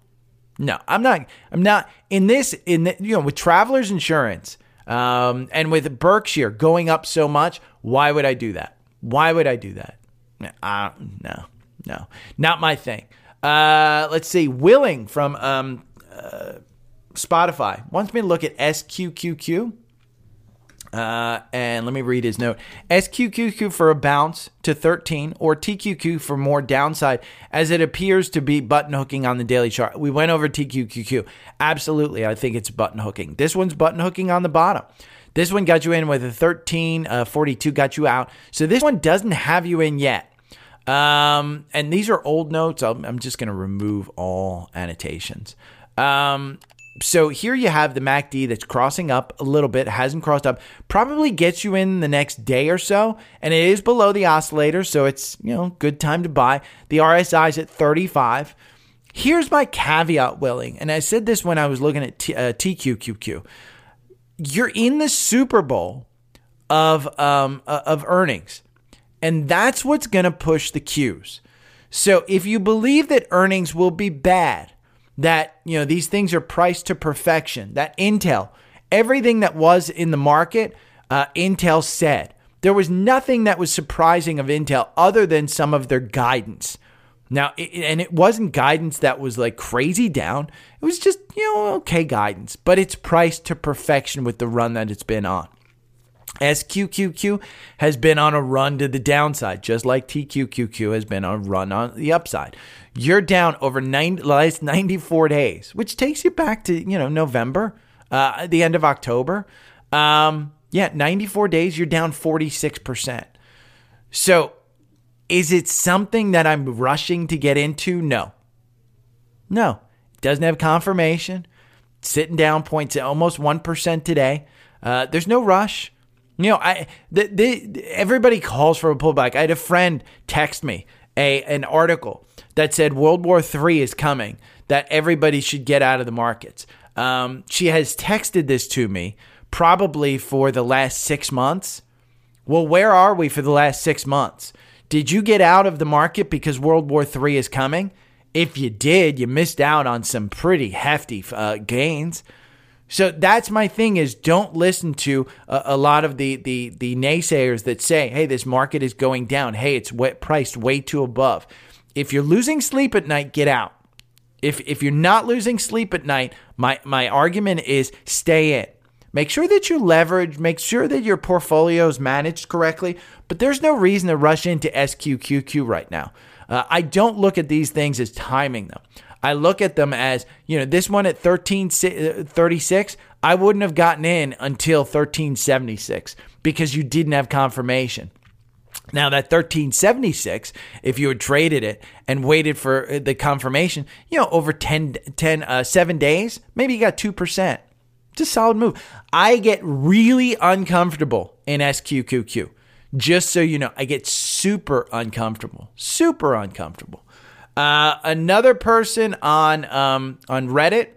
No, I'm not. I'm not in this. In the, you know, with Travelers Insurance um, and with Berkshire going up so much, why would I do that? Why would I do that? Uh, no, no, not my thing. Uh, let's see. Willing from um, uh, Spotify wants me to look at SQQQ. Uh, and let me read his note. SQQQ for a bounce to 13 or TQQ for more downside as it appears to be button hooking on the daily chart. We went over TQQQ. Absolutely. I think it's button hooking. This one's button hooking on the bottom. This one got you in with a 13, uh, 42 got you out. So this one doesn't have you in yet. Um, and these are old notes. I'm, I'm just going to remove all annotations. Um, so here you have the MACD that's crossing up a little bit, hasn't crossed up, probably gets you in the next day or so, and it is below the oscillator, so it's, you know, good time to buy. The RSI is at 35. Here's my caveat, Willing, and I said this when I was looking at T- uh, TQQQ. You're in the Super Bowl of um, uh, of earnings. And that's what's going to push the Qs. So if you believe that earnings will be bad, that you know these things are priced to perfection, that Intel, everything that was in the market, uh, Intel said there was nothing that was surprising of Intel other than some of their guidance. Now, it, and it wasn't guidance that was like crazy down. It was just you know okay guidance, but it's priced to perfection with the run that it's been on. SQQQ has been on a run to the downside, just like TQQQ has been on a run on the upside. You're down over 90, last 94 days, which takes you back to, you know, November, uh, the end of October. Um, yeah, 94 days, you're down 46%. So is it something that I'm rushing to get into? No. No. Doesn't have confirmation. Sitting down points at almost 1% today. Uh, there's no rush. You know, I the, the everybody calls for a pullback. I had a friend text me a an article that said World War III is coming, that everybody should get out of the markets. Um, she has texted this to me probably for the last six months. Well, where are we for the last six months? Did you get out of the market because World War III is coming? If you did, you missed out on some pretty hefty uh, gains. So that's my thing is don't listen to a, a, lot of the, the the naysayers that say, "Hey, this market is going down. Hey, it's priced way too above." If you're losing sleep at night, get out. If if you're not losing sleep at night, my my argument is stay in. Make sure that you leverage, make sure that your portfolio is managed correctly, but there's no reason to rush into SQQQ right now. Uh, I don't look at these things as timing them. I look at them as, you know, this one at 1336, I wouldn't have gotten in until 1376 because you didn't have confirmation. Now, that 1376, if you had traded it and waited for the confirmation, you know, over 10, 10 uh, seven days, maybe you got 2%. It's a solid move. I get really uncomfortable in SQQQ. Just so you know, I get super uncomfortable, super uncomfortable uh, another person on um, on Reddit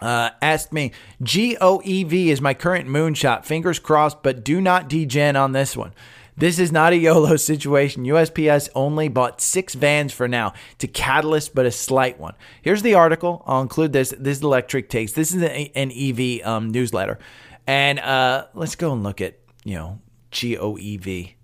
uh, asked me, GOEV is my current moonshot. Fingers crossed, but do not degen on this one. This is not a YOLO situation. USPS only bought six vans for now. to catalyst, but a slight one. Here's the article. I'll include this. This is Electric Takes. This is an EV um, newsletter. And uh, let's go and look at, you know, GOEV.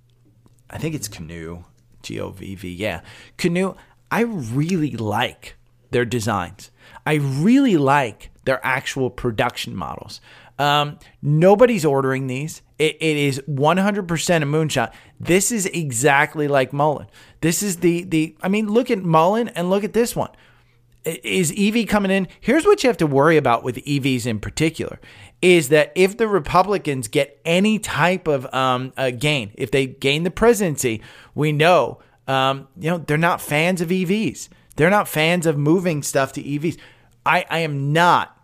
I think it's Canoo. G O V V. Yeah. Canoo. I really like their designs. I really like their actual production models. Um, nobody's ordering these. It, it is 100% a moonshot. This is exactly like Mullen. This is the the. I mean, look at Mullen and look at this one. Is EV coming in? Here's what you have to worry about with EVs in particular: is that if the Republicans get any type of um, gain, if they gain the presidency, we know um, you know, they're not fans of EVs. They're not fans of moving stuff to EVs. I, I am not,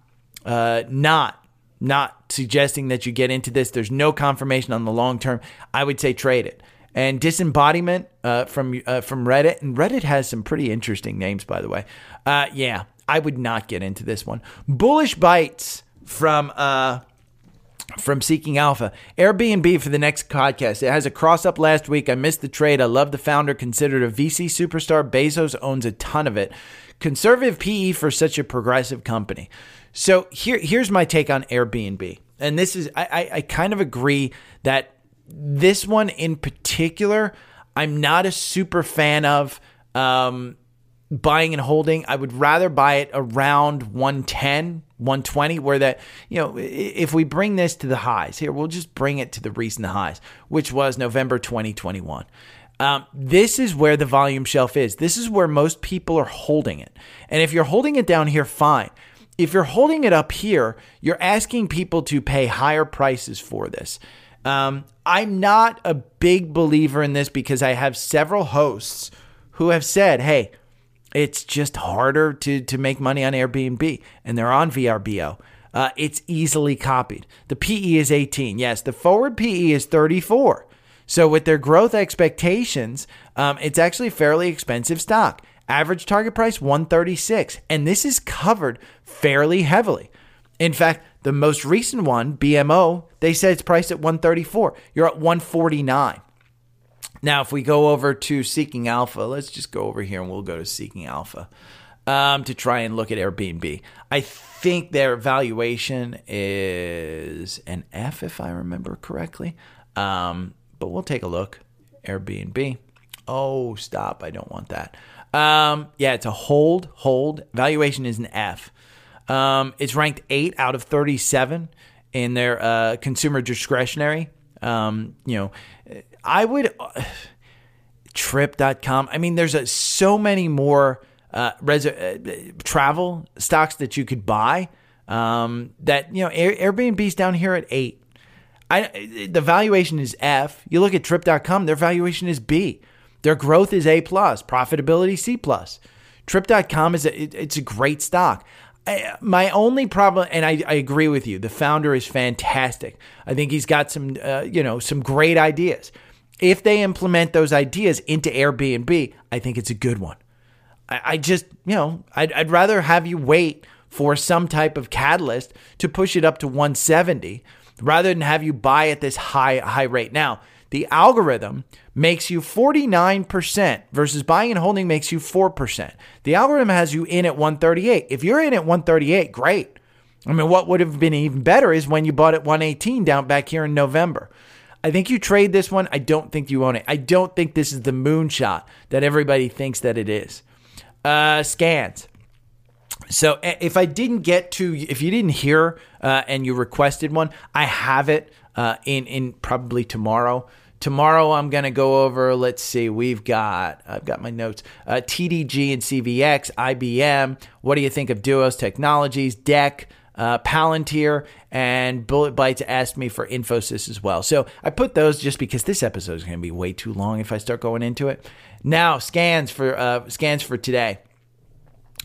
uh, not, not suggesting that you get into this. There's no confirmation on the long term. I would say trade it. And disembodiment uh, from uh, from Reddit, and Reddit has some pretty interesting names, by the way. Uh, yeah, I would not get into this one. Bullish bites from uh, from Seeking Alpha. Airbnb for the next podcast. It has a cross up last week. I missed the trade. I love the founder, considered a VC superstar. Bezos owns a ton of it. Conservative PE for such a progressive company. So here, here's my take on Airbnb. And this is, I, I, I kind of agree that this one in particular, I'm not a super fan of. Um, buying and holding. I would rather buy it around 110, 120, where that, you know, if we bring this to the highs here, we'll just bring it to the recent highs, which was November 2021. Um, this is where the volume shelf is. This is where most people are holding it. And if you're holding it down here, fine. If you're holding it up here, you're asking people to pay higher prices for this. Um, I'm not a big believer in this because I have several hosts who have said, hey, it's just harder to, to make money on Airbnb, and they're on VRBO. Uh, it's easily copied. The PE is 18. Yes, the forward PE is 34. So, with their growth expectations, um, it's actually a fairly expensive stock. Average target price 136, and this is covered fairly heavily. In fact, the most recent one, BMO, they said it's priced at 134. You're at 149. Now, if we go over to Seeking Alpha, let's just go over here and we'll go to Seeking Alpha um, to try and look at Airbnb. I think their valuation is an F, if I remember correctly. Um, but we'll take a look. Airbnb. Oh, stop. I don't want that. Um, yeah, it's a hold, hold. Valuation is an F. Um, it's ranked 8 out of 37 in their uh, consumer discretionary. Um, you know, I would uh, trip.com. I mean, there's a, so many more uh, res- uh, travel stocks that you could buy. Um, that you know, Air- Airbnb's down here at eight. I the valuation is F. You look at Trip.com, their valuation is B. Their growth is A plus, profitability C plus. Trip.com is a, it, it's a great stock. I, my only problem, and I, I, agree with you, the founder is fantastic. I think he's got some, uh, you know, some great ideas if they implement those ideas into Airbnb, I think it's a good one. I, I just, you know, I'd, I'd rather have you wait for some type of catalyst to push it up to 170 rather than have you buy at this high high rate. Now, the algorithm makes you 49% versus buying and holding makes you 4%. The algorithm has you in at 138. If you're in at 138, great. I mean, what would have been even better is when you bought at 118 down back here in November. I think you trade this one. I don't think you own it. I don't think this is the moonshot that everybody thinks that it is. Uh, scans. So if I didn't get to, if you didn't hear uh, and you requested one, I have it uh, in in probably tomorrow. Tomorrow I'm gonna go over. Let's see, we've got I've got my notes. Uh, TDG and CVX, IBM. What do you think of Duos Technologies, DEC? Uh, Palantir and Bullet Bytes asked me for Infosys as well. So I put those just because this episode is going to be way too long if I start going into it. Now scans for uh, scans for today.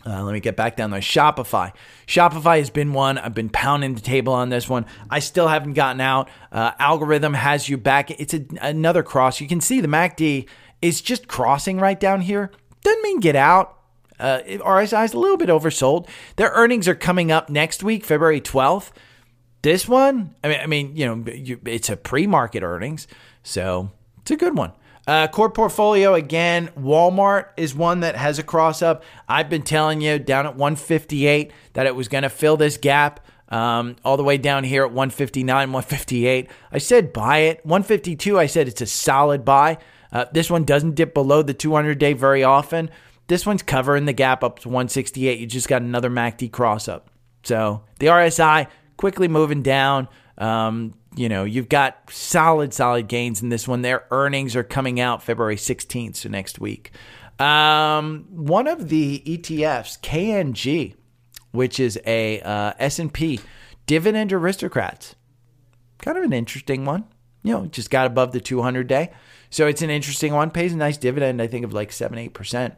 Uh, let me get back down there. Shopify. Shopify has been one. I've been pounding the table on this one. I still haven't gotten out. Uh, algorithm has you back. It's a, another cross. You can see the MACD is just crossing right down here. Doesn't mean get out. Uh, RSI is a little bit oversold. Their earnings are coming up next week, February 12th. This one, I mean, I mean, you know, it's a pre-market earnings, so it's a good one. Uh, core portfolio again. Walmart is one that has a cross up. I've been telling you down at 158 that it was going to fill this gap. Um, all the way down here at 159, 158. I said buy it. 152, I said it's a solid buy. Uh, this one doesn't dip below the 200 day very often. This one's covering the gap up to 168. You just got another MACD cross up. So the RSI quickly moving down. Um, you know, you've got solid, solid gains in this one. Their earnings are coming out February 16th, so next week. Um, one of the ETFs, KNG, which is a uh, S&P dividend aristocrats, kind of an interesting one. You know, just got above the 200 day, so it's an interesting one. Pays a nice dividend, I think, of like seven, eight percent.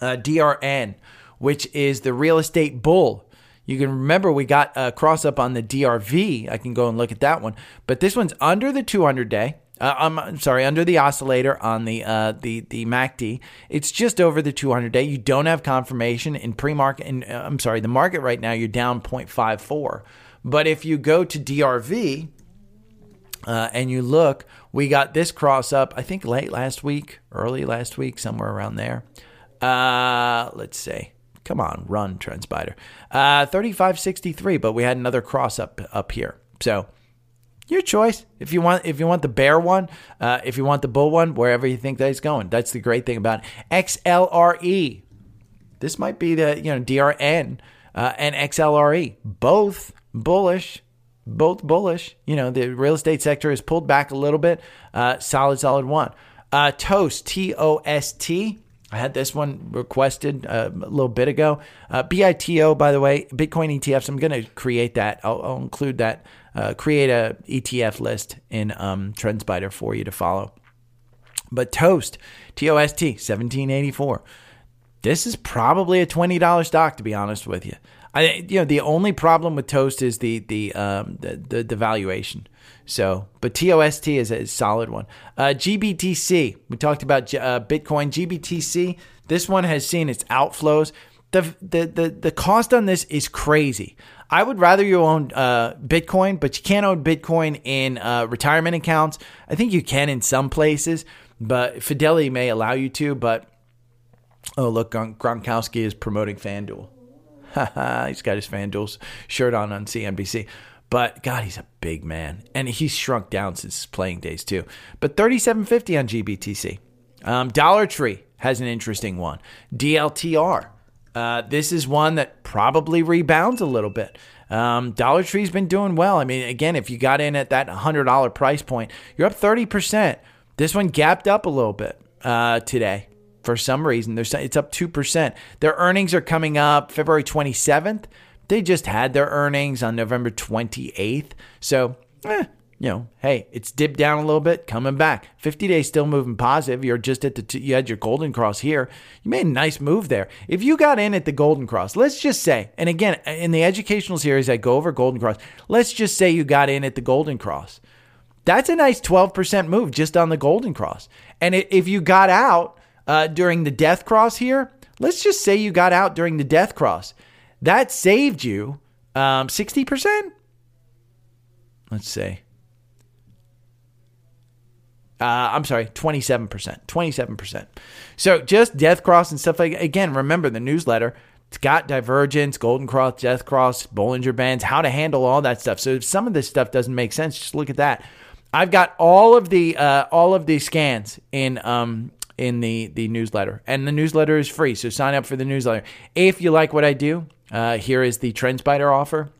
Uh, DRN, which is the real estate bull you can remember we got a cross up on the DRV. I can go and look at that one, but this one's under the 200 day. Uh, I'm sorry, under the oscillator on the uh, the the MACD. It's just over the 200 day. You don't have confirmation in pre-market. In, uh, I'm sorry, the market right now you're down 0.54. But if you go to DRV uh, and you look, we got this cross up. I think late last week, early last week, somewhere around there. Uh, let's see. Come on, run, TrendSpider. Uh, 3563, but we had another cross up up here. So your choice. If you want, if you want the bear one, uh, if you want the bull one, wherever you think that is going. That's the great thing about it. XLRE. This might be the you know DRN uh, and XLRE, both bullish, both bullish. You know the real estate sector has pulled back a little bit. Uh, solid, solid one. Uh, Toast T O S T. I had this one requested uh, a little bit ago. Uh, BITO, by the way, Bitcoin ETFs. I'm going to create that. I'll, I'll include that. Uh, create a ETF list in um, TrendSpider for you to follow. But Toast, T O S T, 1784. This is probably a twenty dollars stock, to be honest with you. I, you know, the only problem with Toast is the the um, the, the, the valuation. So, but TOST is a solid one. Uh, GBTC, we talked about uh, Bitcoin. GBTC, this one has seen its outflows. The, the, the, the cost on this is crazy. I would rather you own uh, Bitcoin, but you can't own Bitcoin in uh, retirement accounts. I think you can in some places, but Fidelity may allow you to. But oh, look, Gronkowski is promoting FanDuel. [LAUGHS] He's got his FanDuel shirt on on CNBC. But God, he's a big man, and he's shrunk down since his playing days too. But thirty-seven fifty on GBTC. Um, Dollar Tree has an interesting one. DLTR. Uh, this is one that probably rebounds a little bit. Um, Dollar Tree's been doing well. I mean, again, if you got in at that $100 price point, you're up 30%. This one gapped up a little bit uh, today for some reason. It's up 2%. Their earnings are coming up February 27th. They just had their earnings on November 28th. So, eh, you know, hey, it's dipped down a little bit, coming back. 50 days still moving positive. You're just at the, t- you had your golden cross here. You made a nice move there. If you got in at the golden cross, let's just say, and again, in the educational series, I go over golden cross. Let's just say you got in at the golden cross. That's a nice 12% move just on the golden cross. And if you got out uh, during the death cross here, let's just say you got out during the death cross. That saved you um, 60%. Let's see. Uh, I'm sorry, 27%. 27%. So just Death Cross and stuff like again, remember the newsletter. It's got Divergence, Golden Cross, Death Cross, Bollinger Bands, how to handle all that stuff. So if some of this stuff doesn't make sense, just look at that. I've got all of the uh, all of the scans in um, in the the newsletter, and the newsletter is free. So sign up for the newsletter. If you like what I do, uh, here is the TrendSpider offer.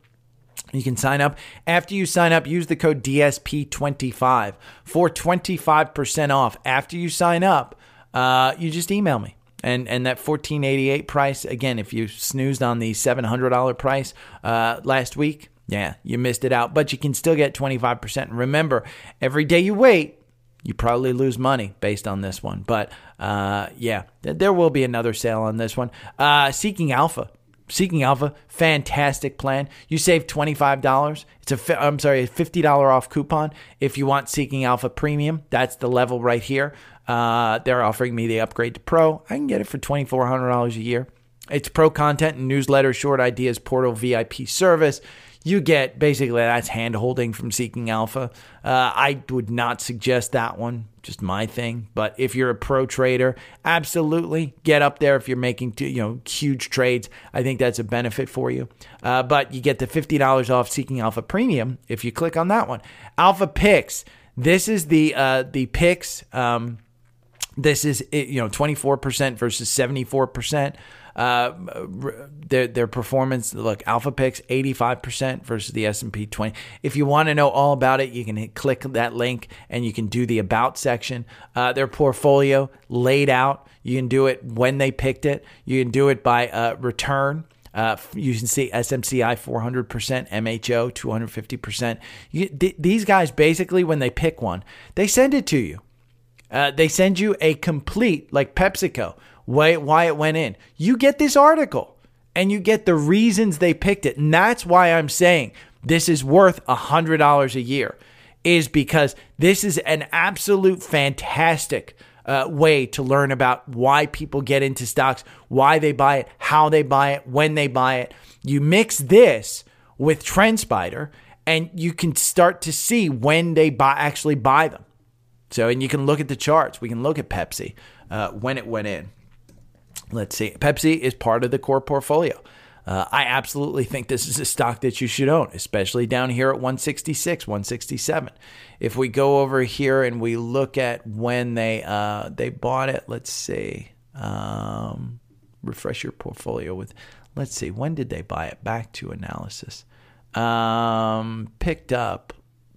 You can sign up. After you sign up, use the code DSP25 for 25% off. After you sign up, uh, you just email me. And, and that 1488 price, again, if you snoozed on the $700 price uh, last week, yeah, you missed it out. But you can still get 25%. And remember, every day you wait, you probably lose money based on this one. But uh, yeah, there will be another sale on this one. Uh, Seeking Alpha Seeking Alpha, fantastic plan. You save $25. It's a I'm sorry, a $50 off coupon if you want Seeking Alpha Premium. That's the level right here. Uh, they're offering me the upgrade to Pro. I can get it for $2400 a year. It's pro content and newsletter, short ideas, portal, VIP service you get basically that's hand holding from Seeking Alpha. Uh, I would not suggest that one, just my thing. But if you're a pro trader, absolutely get up there if you're making you know huge trades. I think that's a benefit for you. Uh, but you get the fifty dollars off Seeking Alpha Premium if you click on that one. Alpha Picks. This is the uh, the picks. Um, this is you know 24% versus 74%. Uh, their their performance. Look, Alpha Picks eighty five percent versus the S and P twenty. If you want to know all about it, you can hit, click that link and you can do the about section. Uh, their portfolio laid out. You can do it when they picked it. You can do it by uh, return. Uh, you can see SMCI 400%, MHO 250%. You, th- these guys basically, when they pick one, they send it to you. Uh, they send you a complete, like PepsiCo why, why it went in. You get this article and you get the reasons they picked it. And that's why I'm saying this is worth $100 a year, is because this is an absolute fantastic uh, way to learn about why people get into stocks, why they buy it, how they buy it, when they buy it. You mix this with TrendSpider, and you can start to see when they buy actually buy them. So, and you can look at the charts. We can look at Pepsi uh, when it went in. Let's see. Pepsi is part of the core portfolio. Uh, I absolutely think this is a stock that you should own, especially down here at 166, 167. If we go over here and we look at when they uh, they bought it, let's see. Um, refresh your portfolio with, let's see, when did they buy it? Back to analysis. Um, picked up.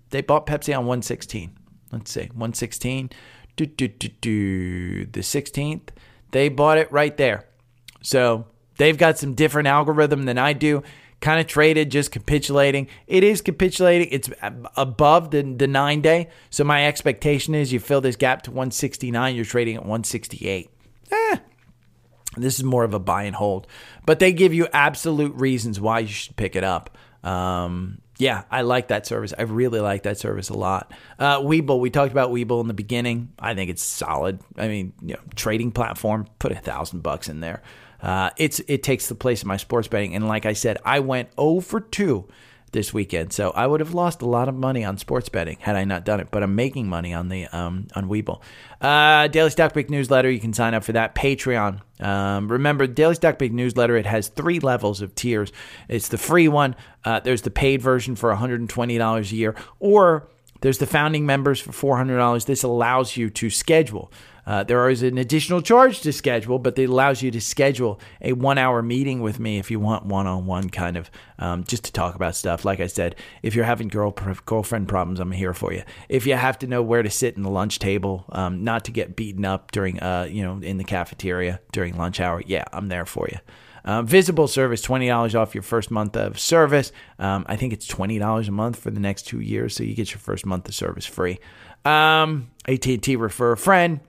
They bought Pepsi on 116. Let's see, 116. Do, do, do, do. The 16th. They bought it right there. So they've got some different algorithm than I do. Kind of traded, just capitulating. It is capitulating. It's above the, the nine day. So my expectation is you fill this gap to 169, you're trading at 168. Eh, this is more of a buy and hold. But they give you absolute reasons why you should pick it up. Um, yeah, I like that service. I really like that service a lot. Uh, Webull, we talked about Webull in the beginning. I think it's solid. I mean, you know, trading platform, put a thousand bucks in there. Uh, it's it takes the place of my sports betting, and like I said, I went 0 for two this weekend. So I would have lost a lot of money on sports betting had I not done it. But I'm making money on the um, on Webull. Uh, Daily Stock Pick newsletter. You can sign up for that. Patreon. Um, remember, Daily Stock Pick newsletter. It has three levels of tiers. It's the free one. Uh, there's the paid version for $120 a year, or there's the founding members for $400. This allows you to schedule uh, there is an additional charge to schedule, but it allows you to schedule a one hour meeting with me if you want one on one kind of um, just to talk about stuff. Like I said, if you're having girl girlfriend problems, I'm here for you. If you have to know where to sit in the lunch table, um, not to get beaten up during, uh, you know, in the cafeteria during lunch hour, yeah, I'm there for you. Uh, visible service, twenty dollars off your first month of service. Um, I think it's twenty dollars a month for the next two years, so you get your first month of service free. Um, AT&T refer a friend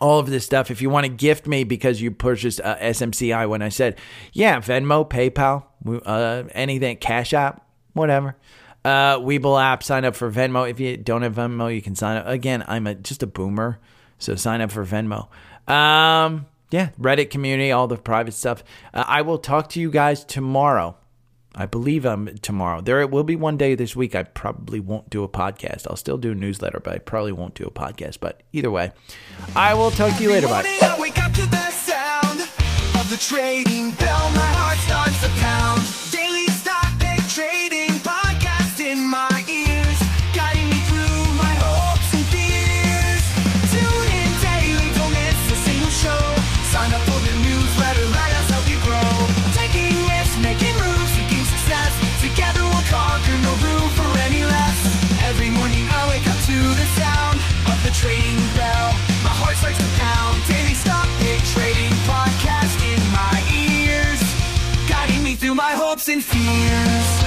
all of this stuff. If you want to gift me because you purchased uh, SMCI, when I said, yeah, Venmo, PayPal, uh, anything, Cash App, whatever. Uh, Webull app, sign up for Venmo. If you don't have Venmo, you can sign up. Again, I'm a, just a boomer, so sign up for Venmo. Um, yeah, Reddit community, all the private stuff. Uh, I will talk to you guys tomorrow I believe I'm tomorrow. There will be one day this week I probably won't do a podcast. I'll still do a newsletter, but I probably won't do a podcast. But either way, I will talk to you later. Bye. Years.